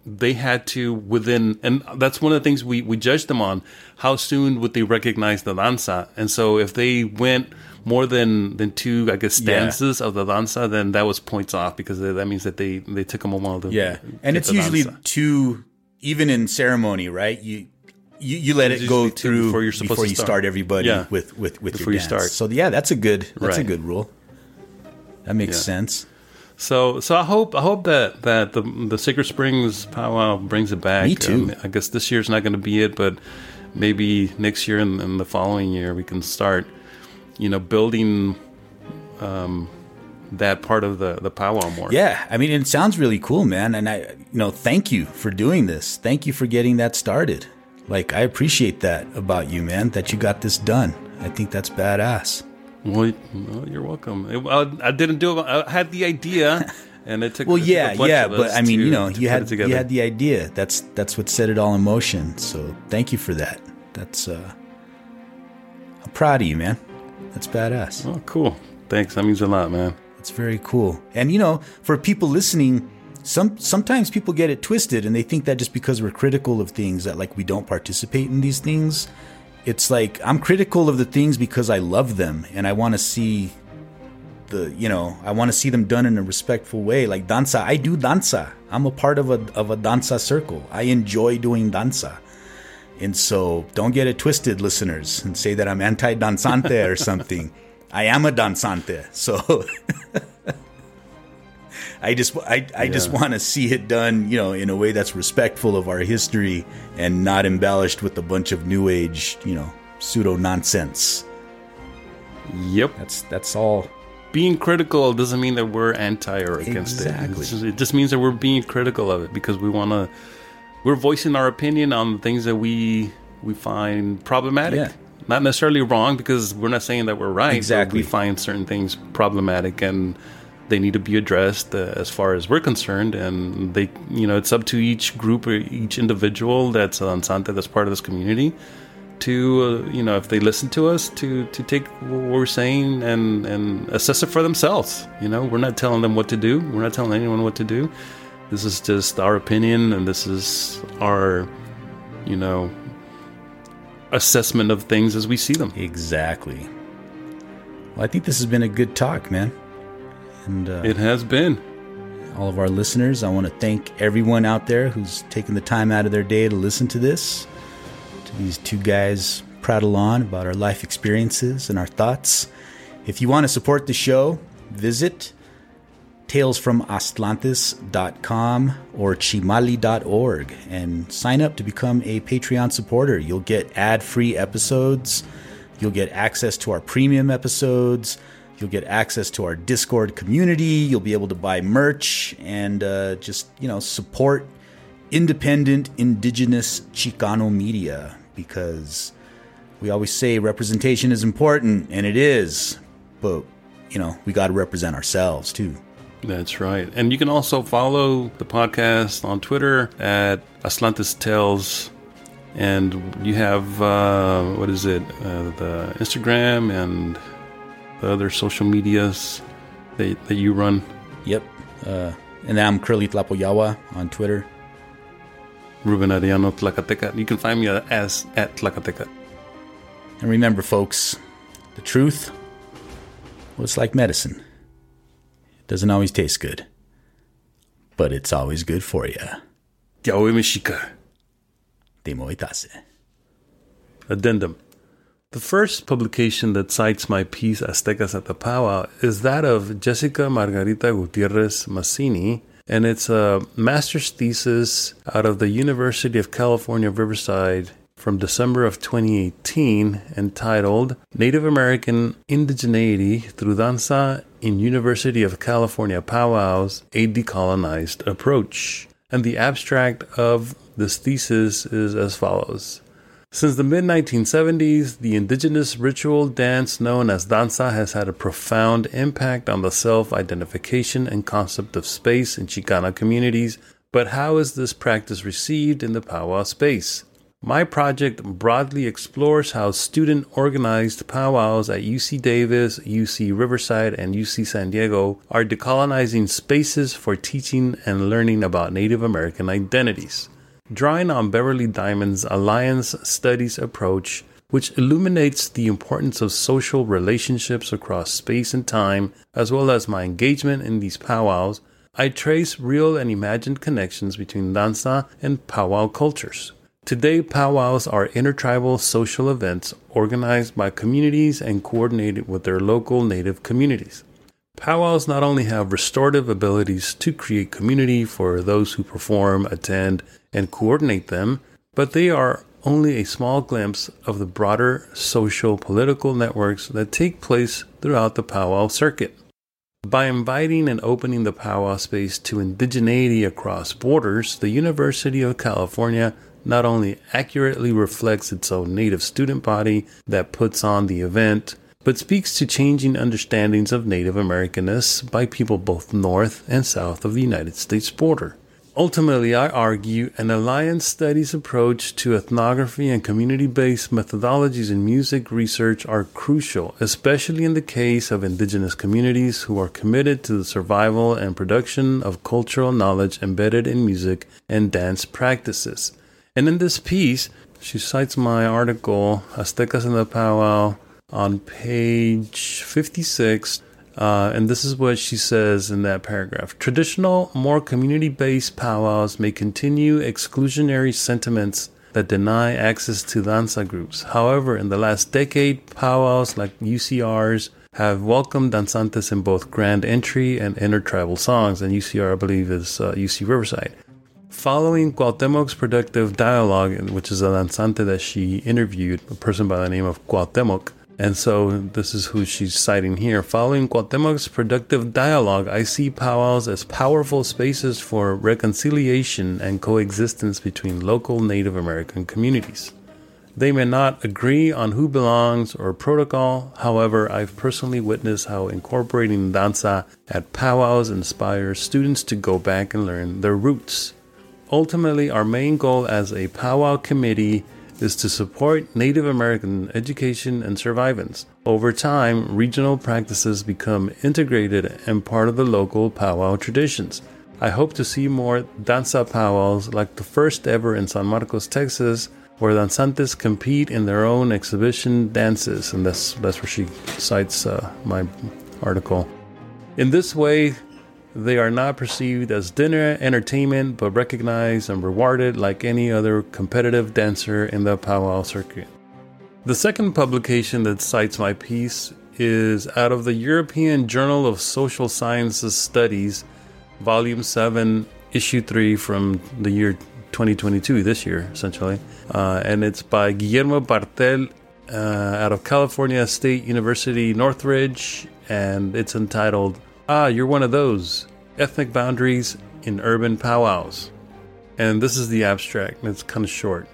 they had to within, and that's one of the things we we judged them on. How soon would they recognize the danza? And so if they went more than than two, I guess Yeah. stanzas of the danza, then that was points off because that means that they they took them a while to Yeah, and it's usually danza. two, even in ceremony, right? You you, you let it go through before you're supposed before to you start. start everybody Yeah. with with with Before your you dance. start. So yeah, that's a good that's a good rule. That makes Yeah. sense. So, so I hope I hope that that the the Sacred Springs powwow brings it back. Me too. Um, I guess this year's not going to be it, but maybe next year and, and the following year we can start, you know, building um, that part of the the powwow more. Yeah, I mean, it sounds really cool, man. And I, you know, thank you for doing this. Thank you for getting that started. Like, I appreciate that about you, man. That you got this done. I think that's badass. Well, you're welcome. I, I didn't do it. I had the idea, and it took. Well, it took yeah, a bunch yeah, of but I mean, to- you know, you had you had the idea. That's that's what set it all in motion. So thank you for that. That's uh, I'm proud of you, man. That's badass. Oh, cool. Thanks. That means a lot, man. It's very cool. And you know, for people listening, some sometimes people get it twisted and they think that just because we're critical of things that like we don't participate in these things it's like i'm critical of the things because i love them and i want to see the you know i want to see them done in a respectful way like danza i do danza i'm a part of a of a danza circle i enjoy doing danza and so don't get it twisted listeners and say that i'm anti danzante or something i am a danzante so I just I, I yeah. just want to see it done, you know, in a way that's respectful of our history and not embellished with a bunch of new age, you know, pseudo nonsense. Yep. That's that's all. Being critical doesn't mean that we're anti or against exactly. it. Just, it just means that we're being critical of it because we want to. We're voicing our opinion on things that we we find problematic. Yeah. Not necessarily wrong because we're not saying that we're right. Exactly. we find certain things problematic and they need to be addressed uh, as far as we're concerned. And they, you know, it's up to each group or each individual that's on Santa that's part of this community to, uh, you know, if they listen to us, to to take what we're saying and and assess it for themselves. You know, we're not telling them what to do. We're not telling anyone what to do. This is just our opinion, and this is our, you know, assessment of things as we see them. Exactly. Well, I think this has been a good talk, man. And uh, it has been. All of our listeners, I want to thank everyone out there who's taken the time out of their day to listen to this, to these two guys prattle on about our life experiences and our thoughts. If you want to support the show, visit talesfromaztlantis.com or chimali.org and sign up to become a Patreon supporter. You'll get ad free episodes, you'll get access to our premium episodes You'll get access to our Discord community. You'll be able to buy merch and uh, just, you know, support independent, indigenous Chicano media because we always say representation is important, and it is, but, you know, we got to represent ourselves too. That's right. And you can also follow the podcast on Twitter at Aztlantis Tales. And you have, uh, what is it, uh, the Instagram and the other social medias that, that you run? Yep. Uh, and I'm Kurly Tlapoyawa on Twitter. Ruben Arellano Tlacateca. You can find me as at Tlacateca. And remember, folks, the truth, it's like medicine. Doesn't always taste good, but it's always good for you. Yawe Meshika. Demoitase. Addendum. The first publication that cites my piece Aztecas at the Powwow is that of Jessica Margarita Gutierrez Massini, and it's a master's thesis out of the University of California, Riverside from December of 2018 entitled Native American Indigeneity Through Danza in University of California Powwows A Decolonized Approach. And the abstract of this thesis is as follows. Since the mid 1970s, the indigenous ritual dance known as danza has had a profound impact on the self identification and concept of space in Chicana communities. But how is this practice received in the powwow space? My project broadly explores how student organized powwows at UC Davis, UC Riverside, and UC San Diego are decolonizing spaces for teaching and learning about Native American identities drawing on Beverley Diamond's Alliance Studies approach, which illuminates the importance of social relationships across space and time, as well as my engagement in these powwows, I trace real and imagined connections between danza and powwow cultures. Today, powwows are intertribal social events organized by communities and coordinated with their local native communities. Powwows not only have restorative abilities to create community for those who perform, attend, and coordinate them, but they are only a small glimpse of the broader social political networks that take place throughout the powwow circuit. By inviting and opening the powwow space to indigeneity across borders, the University of California not only accurately reflects its own native student body that puts on the event, but speaks to changing understandings of Native Americanness by people both north and south of the United States border. Ultimately, I argue an alliance studies approach to ethnography and community based methodologies in music research are crucial, especially in the case of indigenous communities who are committed to the survival and production of cultural knowledge embedded in music and dance practices. And in this piece, she cites my article, Aztecas in the Powwow, on page 56 uh, and this is what she says in that paragraph. Traditional, more community based powwows may continue exclusionary sentiments that deny access to danza groups. However, in the last decade, powwows like UCRs have welcomed danzantes in both grand entry and intertribal songs, and UCR, I believe, is uh, UC Riverside. Following Cuauhtemoc's productive dialogue, which is a danzante that she interviewed, a person by the name of Cuauhtemoc, and so this is who she's citing here. Following Cuauhtemoc's productive dialogue, I see powwows as powerful spaces for reconciliation and coexistence between local Native American communities. They may not agree on who belongs or protocol. However, I've personally witnessed how incorporating danza at powwows inspires students to go back and learn their roots. Ultimately, our main goal as a powwow committee is to support Native American education and survivance. Over time, regional practices become integrated and part of the local powwow traditions. I hope to see more danza powwows like the first ever in San Marcos, Texas, where danzantes compete in their own exhibition dances, and that's that's where she cites uh, my article. In this way, they are not perceived as dinner entertainment, but recognized and rewarded like any other competitive dancer in the powwow circuit. The second publication that cites my piece is out of the European Journal of Social Sciences Studies, Volume 7, Issue 3 from the year 2022, this year, essentially. Uh, and it's by Guillermo Bartel uh, out of California State University, Northridge, and it's entitled Ah, you're one of those ethnic boundaries in urban powwows. And this is the abstract, and it's kind of short.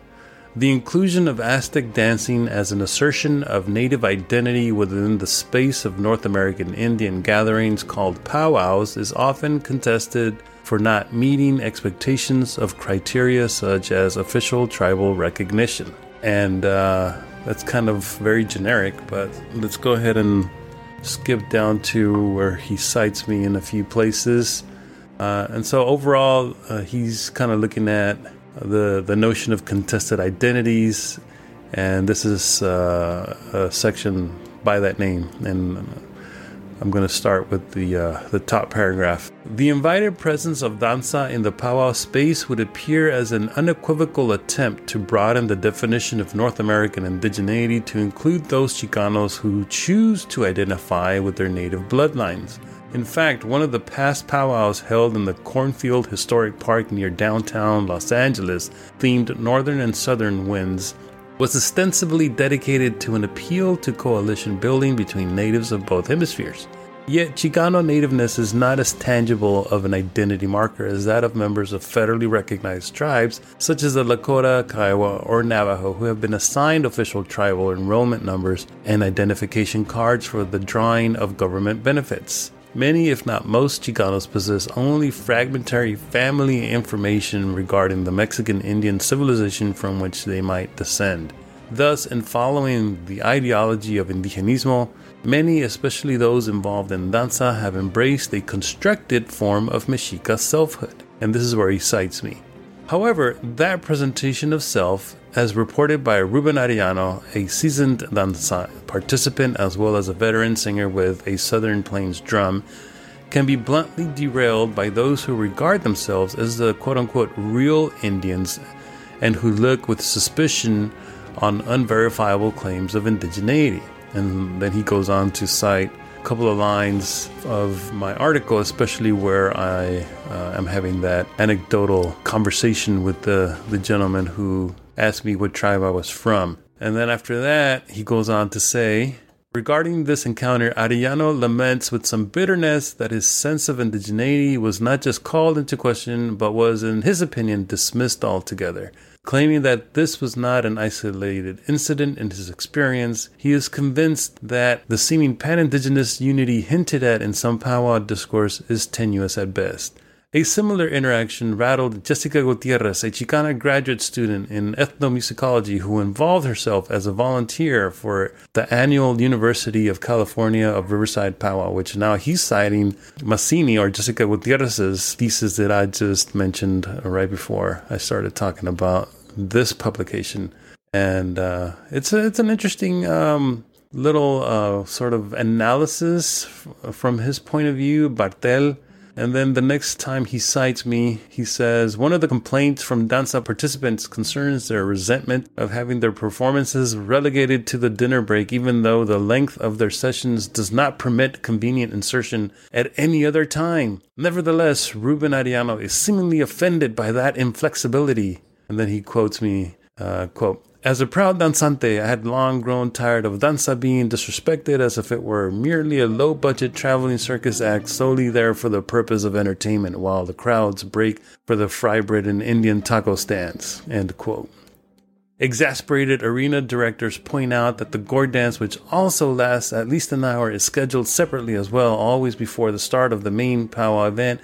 The inclusion of Aztec dancing as an assertion of native identity within the space of North American Indian gatherings called powwows is often contested for not meeting expectations of criteria such as official tribal recognition. And uh, that's kind of very generic, but let's go ahead and skip down to where he cites me in a few places. Uh, and so overall, uh, he's kind of looking at the the notion of contested identities, and this is uh, a section by that name. And I'm going to start with the uh, the top paragraph. The invited presence of danza in the powwow space would appear as an unequivocal attempt to broaden the definition of North American indigeneity to include those Chicanos who choose to identify with their native bloodlines. In fact, one of the past powwows held in the Cornfield Historic Park near downtown Los Angeles, themed Northern and Southern winds, was ostensibly dedicated to an appeal to coalition building between natives of both hemispheres. Yet, Chicano nativeness is not as tangible of an identity marker as that of members of federally recognized tribes, such as the Lakota, Kiowa, or Navajo, who have been assigned official tribal enrollment numbers and identification cards for the drawing of government benefits. Many, if not most, Chicanos possess only fragmentary family information regarding the Mexican Indian civilization from which they might descend. Thus, in following the ideology of indigenismo, many, especially those involved in danza, have embraced a constructed form of Mexica selfhood. And this is where he cites me. However, that presentation of self, as reported by Ruben Arellano, a seasoned danza participant as well as a veteran singer with a Southern Plains drum, can be bluntly derailed by those who regard themselves as the quote unquote real Indians and who look with suspicion on unverifiable claims of indigeneity. And then he goes on to cite a couple of lines of my article, especially where I uh, am having that anecdotal conversation with the, the gentleman who asked me what tribe I was from. And then after that, he goes on to say, Regarding this encounter, Arellano laments with some bitterness that his sense of indigeneity was not just called into question, but was, in his opinion, dismissed altogether. Claiming that this was not an isolated incident in his experience, he is convinced that the seeming pan indigenous unity hinted at in some powwow discourse is tenuous at best. A similar interaction rattled Jessica Gutierrez, a Chicana graduate student in ethnomusicology who involved herself as a volunteer for the annual University of California of Riverside powwow, which now he's citing Massini or Jessica Gutierrez's thesis that I just mentioned right before I started talking about this publication. And uh, it's a, it's an interesting um, little uh, sort of analysis f- from his point of view. Bartel and then the next time he cites me, he says one of the complaints from danza participants concerns their resentment of having their performances relegated to the dinner break, even though the length of their sessions does not permit convenient insertion at any other time. Nevertheless, Ruben Arellano is seemingly offended by that inflexibility. And then he quotes me, uh, quote, as a proud danzante, I had long grown tired of danza being disrespected as if it were merely a low budget traveling circus act solely there for the purpose of entertainment while the crowds break for the fry bread and Indian taco stands. End quote. Exasperated arena directors point out that the gourd dance, which also lasts at least an hour, is scheduled separately as well, always before the start of the main powwow event,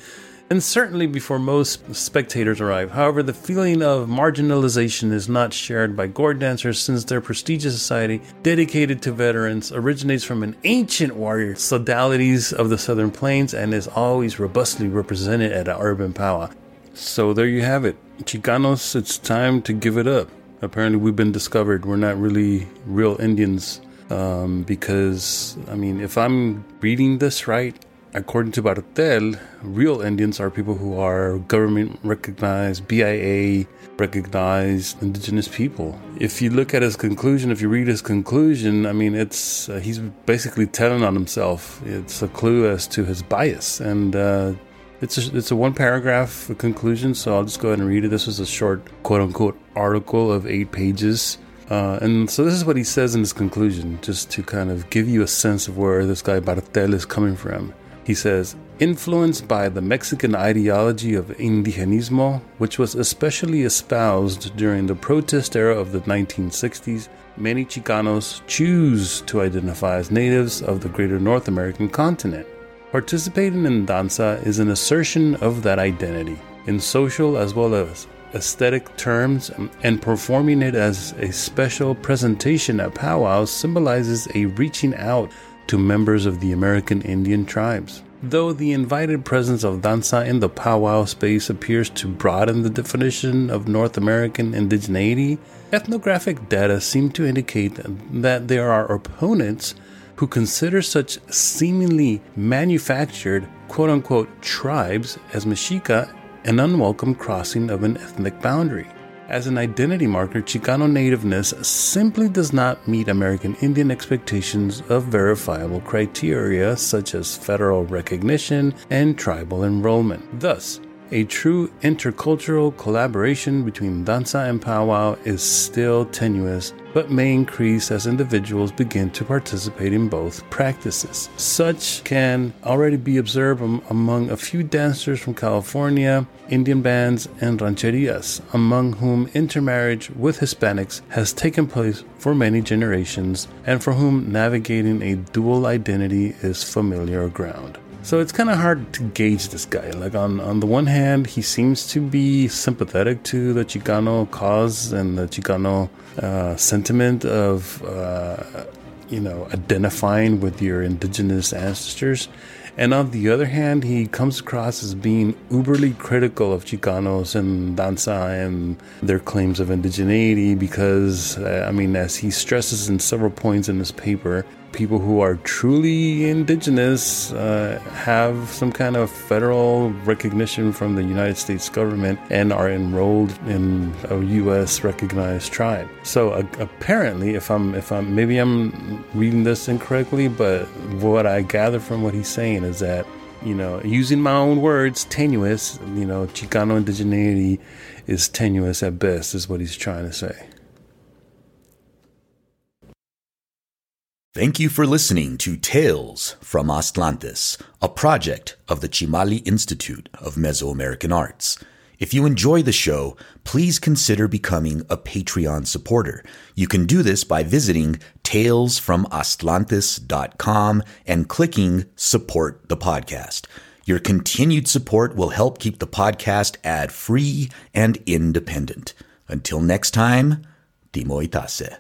and certainly before most spectators arrive. However, the feeling of marginalization is not shared by gourd dancers since their prestigious society, dedicated to veterans, originates from an ancient warrior sodalities of the Southern Plains and is always robustly represented at an urban powwow. So there you have it. Chicanos, it's time to give it up. Apparently, we've been discovered. We're not really real Indians. Um, because, I mean, if I'm reading this right, according to Bartel, real Indians are people who are government recognized, BIA recognized indigenous people. If you look at his conclusion, if you read his conclusion, I mean, it's uh, he's basically telling on himself. It's a clue as to his bias, and uh, it's a, it's a one paragraph conclusion. So I'll just go ahead and read it. This was a short quote unquote article of eight pages. Uh, and so this is what he says in his conclusion, just to kind of give you a sense of where this guy Bartel is coming from. He says, influenced by the Mexican ideology of indigenismo, which was especially espoused during the protest era of the 1960s, many Chicanos choose to identify as natives of the greater North American continent. Participating in danza is an assertion of that identity, in social as well as aesthetic terms, and performing it as a special presentation at powwows symbolizes a reaching out to members of the American Indian tribes. Though the invited presence of danza in the powwow space appears to broaden the definition of North American indigeneity, ethnographic data seem to indicate that there are opponents who consider such seemingly manufactured quote unquote tribes as Mexica an unwelcome crossing of an ethnic boundary. As an identity marker, Chicano nativeness simply does not meet American Indian expectations of verifiable criteria such as federal recognition and tribal enrollment. Thus, a true intercultural collaboration between danza and powwow is still tenuous, but may increase as individuals begin to participate in both practices. Such can already be observed among a few dancers from California, Indian bands, and rancherias, among whom intermarriage with Hispanics has taken place for many generations, and for whom navigating a dual identity is familiar ground. So it's kind of hard to gauge this guy. Like on on the one hand, he seems to be sympathetic to the Chicano cause and the Chicano uh, sentiment of uh, you know identifying with your indigenous ancestors. And on the other hand, he comes across as being uberly critical of Chicanos and danza and their claims of indigeneity because, uh, I mean, as he stresses in several points in his paper, people who are truly indigenous uh, have some kind of federal recognition from the United States government and are enrolled in a U.S. recognized tribe. So uh, apparently, if I'm if I'm maybe I'm reading this incorrectly, but what I gather from what he's saying is that you know, using my own words, tenuous. You know, Chicano indigeneity is tenuous at best, is what he's trying to say. Thank you for listening to Tales from Aztlantis, a project of the Chimali Institute of Mesoamerican Arts. If you enjoy the show, please consider becoming a Patreon supporter. You can do this by visiting talesfromaztlantis.com and clicking support the podcast. Your continued support will help keep the podcast ad free and independent. Until next time, Timo Itase.